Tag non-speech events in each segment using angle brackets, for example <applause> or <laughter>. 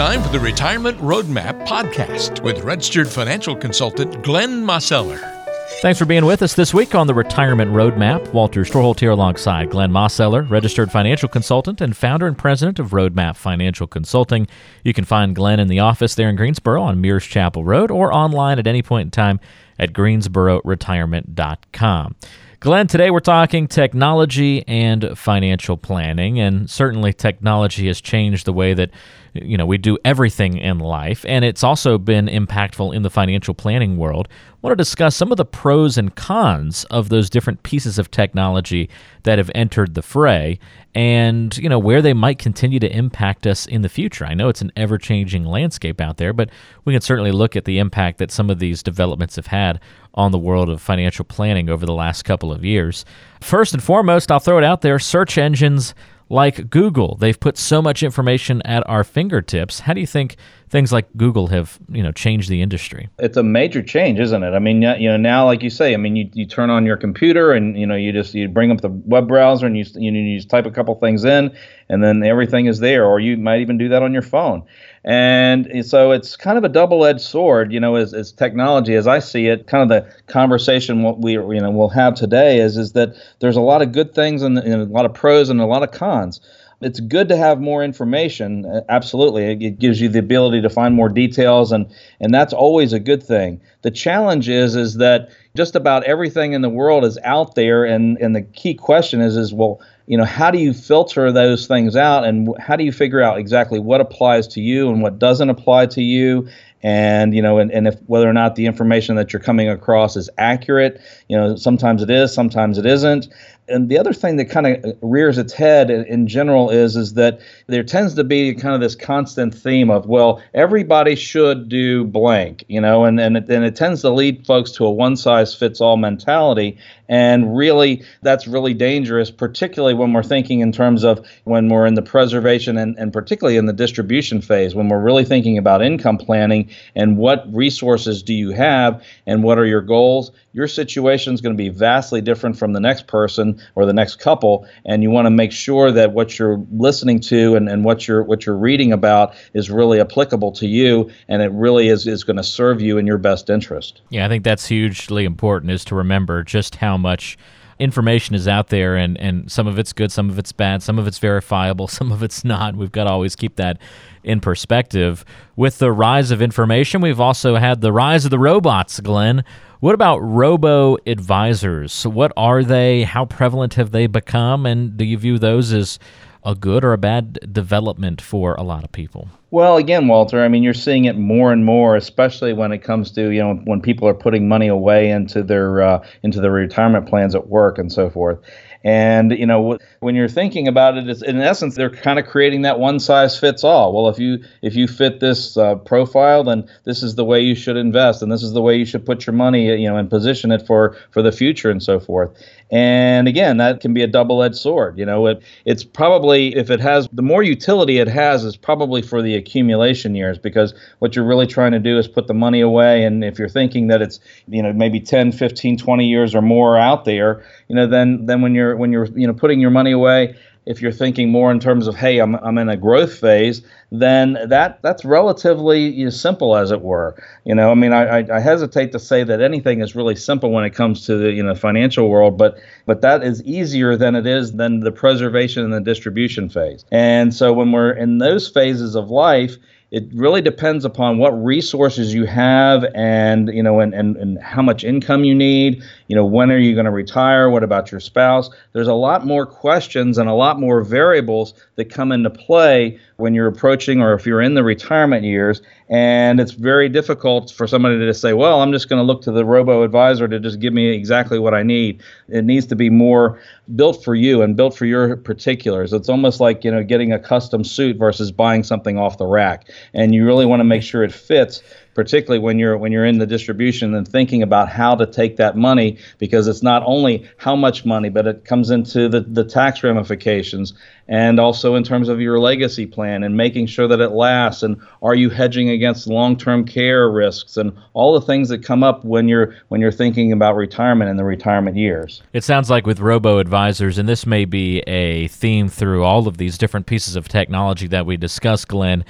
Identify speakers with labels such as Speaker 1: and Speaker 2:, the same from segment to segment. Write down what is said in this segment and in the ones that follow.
Speaker 1: time for the Retirement Roadmap podcast with registered financial consultant Glenn Mosseller.
Speaker 2: Thanks for being with us this week on the Retirement Roadmap. Walter Storholt here alongside Glenn Mosseller, registered financial consultant and founder and president of Roadmap Financial Consulting. You can find Glenn in the office there in Greensboro on Mears Chapel Road or online at any point in time at greensbororetirement.com. Glenn, today we're talking technology and financial planning, and certainly technology has changed the way that you know we do everything in life, and it's also been impactful in the financial planning world. I want to discuss some of the pros and cons of those different pieces of technology that have entered the fray, and you know where they might continue to impact us in the future. I know it's an ever-changing landscape out there, but we can certainly look at the impact that some of these developments have had on the world of financial planning over the last couple of years. First and foremost, I'll throw it out there search engines like Google. They've put so much information at our fingertips. How do you think things like Google have, you know, changed the industry?
Speaker 3: It's a major change, isn't it? I mean, you know, now like you say, I mean, you, you turn on your computer and you know, you just you bring up the web browser and you you, you just type a couple things in and then everything is there or you might even do that on your phone. And so it's kind of a double-edged sword, you know, as, as technology, as I see it. Kind of the conversation what we you know we'll have today is is that there's a lot of good things and, and a lot of pros and a lot of cons it's good to have more information uh, absolutely. It gives you the ability to find more details and and that's always a good thing. The challenge is is that just about everything in the world is out there and and the key question is is well you know how do you filter those things out and how do you figure out exactly what applies to you and what doesn't apply to you? And you know and, and if whether or not the information that you're coming across is accurate you know sometimes it is sometimes it isn't and the other thing that kind of rears its head in, in, general is is that there tends to be kind of this constant theme of well everybody should do blank you know and and it, and it tends to lead folks to a one size fits all mentality. And really that's really dangerous particularly when we're thinking in terms of when we're in the preservation and, and particularly in the distribution phase when we're really thinking about income planning and what resources do you have and what are your goals your situation is going to be vastly different from the next person or the next couple and you want to make sure that what you're listening to and, and what you're what you're reading about is really applicable to you and it really is, is going to serve you in your best interest.
Speaker 2: Yeah i think that's hugely important is to remember just how much information is out there and, and some of it's good, some of it's bad, some of it's verifiable, <laughs> some of it's not. We've got to always keep that in perspective. With the rise of information, we've also had the rise of the robots, Glenn. What about robo advisors? What are they? How prevalent have they become? And do you view those as a good or a bad development for a lot of people?
Speaker 3: Well, again, Walter, I mean, you're seeing it more and more, especially when it comes to you know when people are putting money away into their uh, into their retirement plans at work and so forth. And you know, when you're thinking about it, it's, in essence, they're kind of creating that one size fits all. Well, if you if you fit this uh, profile, then this is the way you should invest, and this is the way you should put your money, you know, and position it for for the future and so forth. And again, that can be a double-edged sword. You know, it, it's probably if it has the more utility it has is probably for the accumulation years because what you're really trying to do is put the money away. And if you're thinking that it's you know maybe 10, 15, 20 years or more out there, you know, then then when you're when you're you know putting your money away if you're thinking more in terms of hey I'm, I'm in a growth phase then that that's relatively you know, simple as it were. You know i mean I, I, I hesitate to say that anything is really simple when it comes to the you know financial world but but that is easier than it is than the preservation and the distribution phase. And so when we're in those phases of life it really depends upon what resources you have and you know and, and, and how much income you need. You know when are you going to retire? What about your spouse? There's a lot more questions and a lot more variables that come into play when you're approaching or if you're in the retirement years and it's very difficult for somebody to just say well i'm just going to look to the robo advisor to just give me exactly what i need. It needs to be more built for you and built for your particulars. It's almost like you know getting a custom suit versus buying something off the rack. And you really want to make sure it fits particularly when you're when you're in the distribution and thinking about how to take that money because it's not only how much money but it comes into the, the tax ramifications and also in terms of your legacy plan and making sure that it lasts and are you hedging against long-term care risks and all the things that come up when you're when you're thinking about retirement in the retirement years.
Speaker 2: It sounds like with robo advisors and this may be a theme through all of these different pieces of technology that we discuss Glenn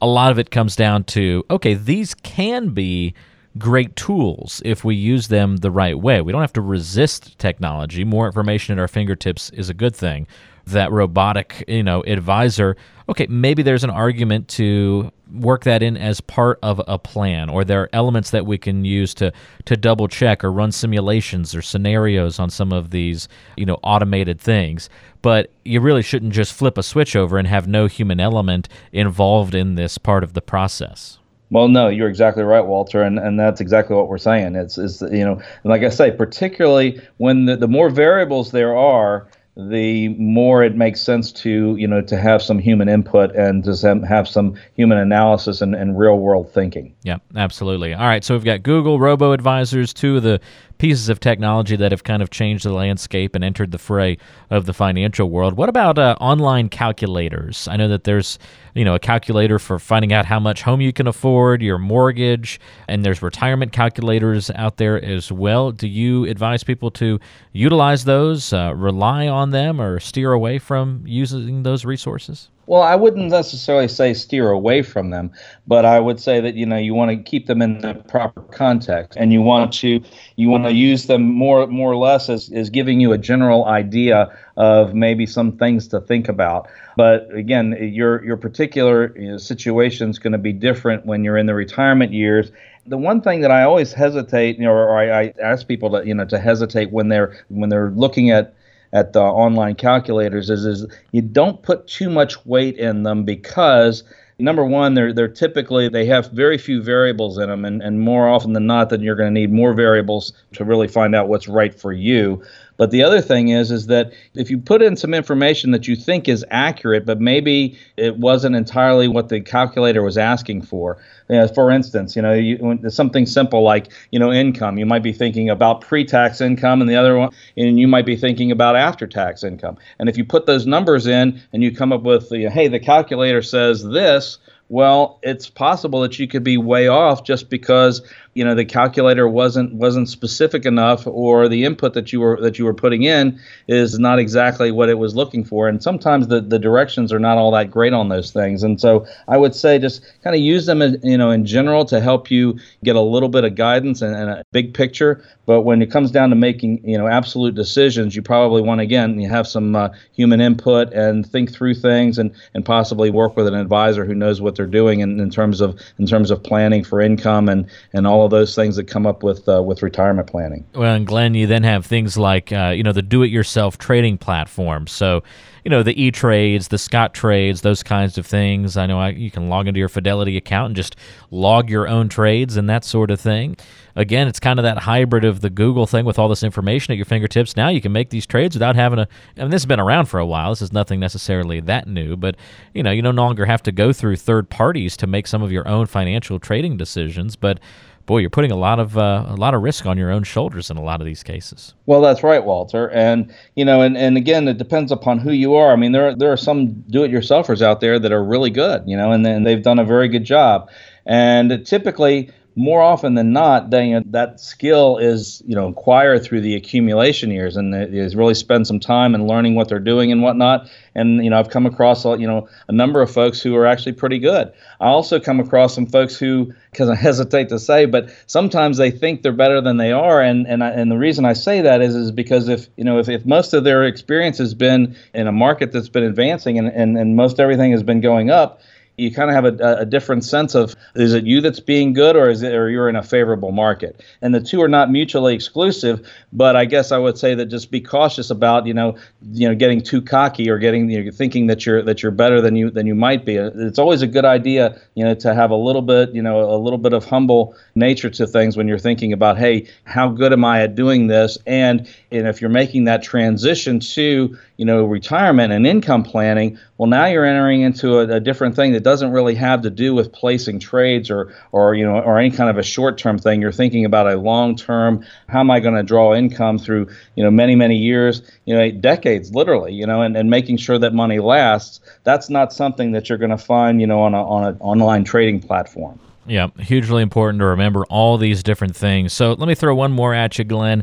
Speaker 2: a lot of it comes down to okay, these can be great tools if we use them the right way. We don't have to resist technology. More information at our fingertips is a good thing. That robotic, you know, advisor, okay, maybe there's an argument to work that in as part of a plan or there are elements that we can use to to double check or run simulations or scenarios on some of these, you know, automated things. But you really shouldn't just flip a switch over and have no human element involved in this part of the process.
Speaker 3: Well, no, you're exactly right, Walter, and, and that's exactly what we're saying. It's, it's you know, like I say, particularly when the, the more variables there are, the more it makes sense to you know to have some human input and to have some human analysis and, and real world thinking.
Speaker 2: Yeah, absolutely. All right, so we've got Google Robo Advisors, two of the pieces of technology that have kind of changed the landscape and entered the fray of the financial world. What about uh, online calculators? I know that there's you know a calculator for finding out how much home you can afford, your mortgage, and there's retirement calculators out there as well. Do you advise people to utilize those, uh, rely on them, or steer away from using those resources?
Speaker 3: Well, I wouldn't necessarily say steer away from them, but I would say that you know you want to keep them in the proper context, and you want to you want to use them more more or less as, as giving you a general idea of maybe some things to think about. But again, your your particular you know, situation is going to be different when you're in the retirement years. The one thing that I always hesitate, you know, or I, I ask people to you know to hesitate when they're when they're looking at at the online calculators is is you don't put too much weight in them because number one they're they're typically they have very few variables in them and, and more often than not then you're going to need more variables to really find out what's right for you but the other thing is, is that if you put in some information that you think is accurate, but maybe it wasn't entirely what the calculator was asking for. You know, for instance, you know, you, something simple like you know income. You might be thinking about pre-tax income, and the other one, and you might be thinking about after-tax income. And if you put those numbers in, and you come up with, the, hey, the calculator says this well, it's possible that you could be way off just because you know the calculator wasn't wasn't specific enough, or the input that you were that you were putting in is not exactly what it was looking for. And sometimes the, the directions are not all that great on those things. And so I would say just kind of use them, in, you know, in general to help you get a little bit of guidance and, and a big picture. But when it comes down to making you know absolute decisions, you probably want again you have some uh, human input and think through things and and possibly work with an advisor who knows what they're doing in, in terms of in terms of planning for income and and all of those things that come up with uh, with retirement planning.
Speaker 2: Well, and Glenn, you then have things like uh, you know the do-it-yourself trading platforms. So you know the E-Trades, the Scottrades, those kinds of things. I know I, you can log into your Fidelity account and just log your own trades and that sort of thing. Again, it's kind of that hybrid of the Google thing with all this information at your fingertips. Now you can make these trades without having to. I mean, this has been around for a while. This is nothing necessarily that new, but you know, you no longer have to go through third parties to make some of your own financial trading decisions. But boy, you're putting a lot of uh, a lot of risk on your own shoulders in a lot of these cases.
Speaker 3: Well, that's right, Walter. And you know, and, and again, it depends upon who you are. I mean, there are, there are some do-it-yourselfers out there that are really good, you know, and then they've done a very good job. And typically, more often than not, you know, that skill is you know acquired through the accumulation years, and is really spend some time and learning what they're doing and whatnot. And you know, I've come across you know a number of folks who are actually pretty good. I also come across some folks who, because I <laughs> hesitate to say, but sometimes they think they're better than they are, and and I, and the reason I say that is is because if you know if, if most of their experience has been in a market that's been advancing and and, and most everything has been going up you kind of have a, a, different sense of is it you that's being good or is it or you're in a favorable market? And the two are not mutually exclusive but i guess i would say that just be cautious about you know you know getting too cocky or getting you know, thinking that you're that you're better than you than you might be. It's always a good idea you know to have a little bit you know a little bit of humble nature to things when you're thinking about hey how good am i at doing this? And and if you're making that transition to you know retirement and income planning well now you're entering into a, a different thing that doesn't really have to do with placing trades or or you know or any kind of a short term thing. You're thinking about a long term how am i going to draw income through you know many many years you know decades literally you know and, and making sure that money lasts. That's not something that you're going to find you know on a on an online trading platform.
Speaker 2: Yeah hugely important to remember all these different things. So let me throw one more at you glenn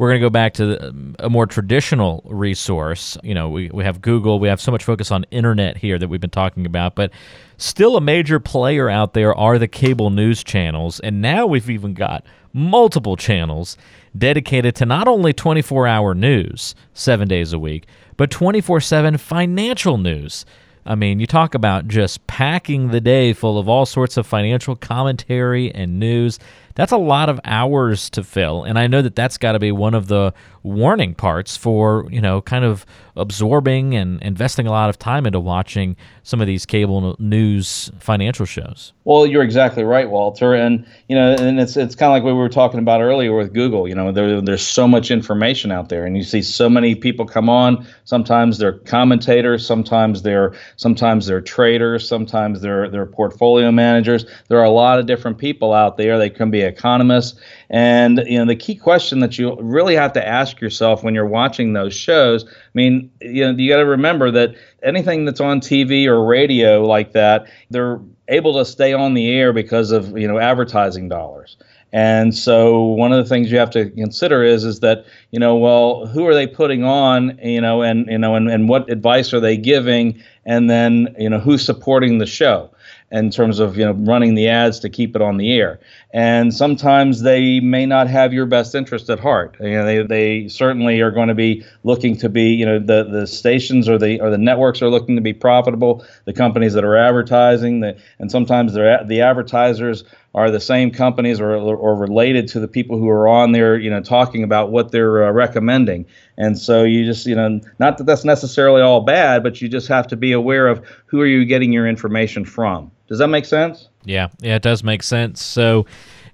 Speaker 2: we're going to go back to a more traditional resource. You know, we, we have Google, we have so much focus on internet here that we've been talking about, but still a major player out there are the cable news channels. And now we've even got multiple channels dedicated to not only 24 hour news, seven days a week, but 24 7 financial news. I mean, you talk about just packing the day full of all sorts of financial commentary and news that's a lot of hours to fill and i know that that's got to be one of the warning parts for you know kind of absorbing and investing a lot of time into watching some of these cable news financial shows.
Speaker 3: Well you're exactly right walter and you know and it's it's kind of like what we were talking about earlier with google you know there, there's so much information out there and you see so many people come on. Sometimes they're commentators sometimes they're sometimes they're traders sometimes they're they're portfolio managers. There are a lot of different people out there they can be economists. And you know, the key question that you really have to ask yourself when you're watching those shows, I mean, you know, you got to remember that anything that's on TV or radio like that, they're able to stay on the air because of you know advertising dollars. And so one of the things you have to consider is is that you know well who are they putting on you know and you know and, and what advice are they giving and then you know who's supporting the show in terms of you know running the ads to keep it on the air. And sometimes they may not have your best interest at heart. You know, they, they certainly are going to be looking to be you know the, the stations or the or the networks are looking to be profitable. The companies that are advertising, and sometimes they're the advertisers are the same companies or, or related to the people who are on there, you know, talking about what they're uh, recommending. And so you just, you know, not that that's necessarily all bad, but you just have to be aware of who are you getting your information from. Does that make sense?
Speaker 2: Yeah, yeah, it does make sense. So,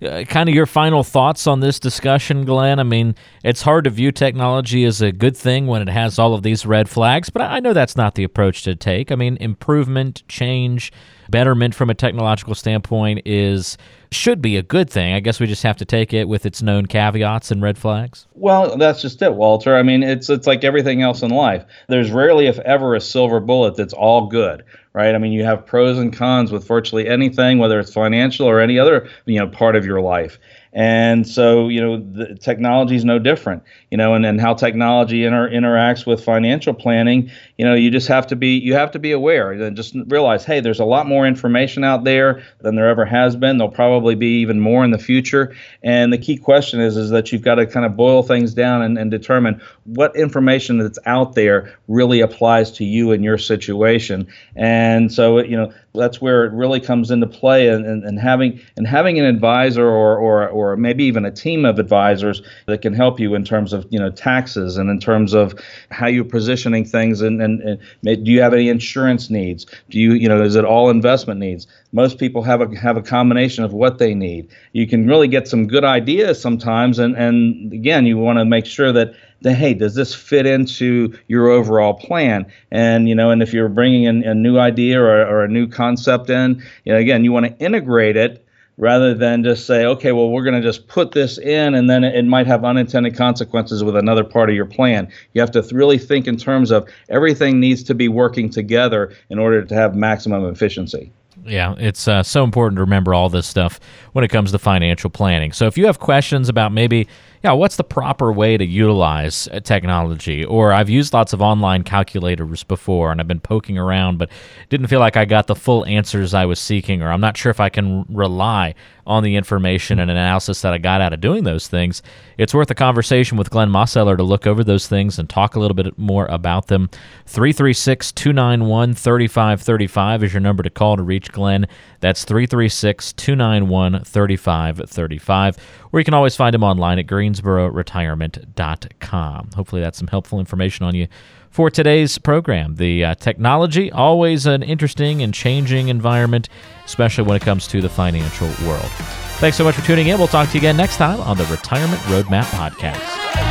Speaker 2: uh, kind of your final thoughts on this discussion, Glenn. I mean, it's hard to view technology as a good thing when it has all of these red flags, but I know that's not the approach to take. I mean, improvement, change, betterment from a technological standpoint is should be a good thing. I guess we just have to take it with its known caveats and red flags.
Speaker 3: Well, that's just it, Walter. I mean, it's it's like everything else in life. There's rarely, if ever, a silver bullet that's all good, right? I mean, you have pros and cons with virtually anything, whether it's financial or any other you know part of your life. And so, you know, the technology is no different, you know, and, and how technology inter- interacts with financial planning, you know, you just have to be, you have to be aware and just realize, hey, there's a lot more information out there than there ever has been. There'll probably be even more in the future. And the key question is, is that you've got to kind of boil things down and, and determine what information that's out there really applies to you and your situation. And so, you know, that's where it really comes into play and, and, and having and having an advisor or, or or maybe even a team of advisors that can help you in terms of you know taxes and in terms of how you're positioning things and, and, and do you have any insurance needs do you you know is it all investment needs most people have a have a combination of what they need. You can really get some good ideas sometimes and and again you want to make sure that the hey does this fit into your overall plan? And you know and if you're bringing in a new idea or, or a new concept in you know again you want to integrate it rather than just say okay well we're going to just put this in and then it, might have unintended consequences with another part of your plan. You have to th- really think in terms of everything needs to be working together in order to have maximum efficiency
Speaker 2: yeah, it's uh, so important to remember all this stuff when it comes to financial planning. So if you have questions about maybe yeah, what's the proper way to utilize uh, technology? Or I've used lots of online calculators before and I've been poking around, but didn't feel like I got the full answers I was seeking, or I'm not sure if I can rely on the information and analysis that I got out of doing those things. It's worth a conversation with Glenn Mosseller to look over those things and talk a little bit more about them. 336 291 3535 is your number to call to reach Glenn. That's 336 291 3535. Or you can always find him online at greensbororetirement.com. Hopefully, that's some helpful information on you for today's program. The uh, technology, always an interesting and changing environment, especially when it comes to the financial world. Thanks so much for tuning in. We'll talk to you again next time on the Retirement Roadmap Podcast.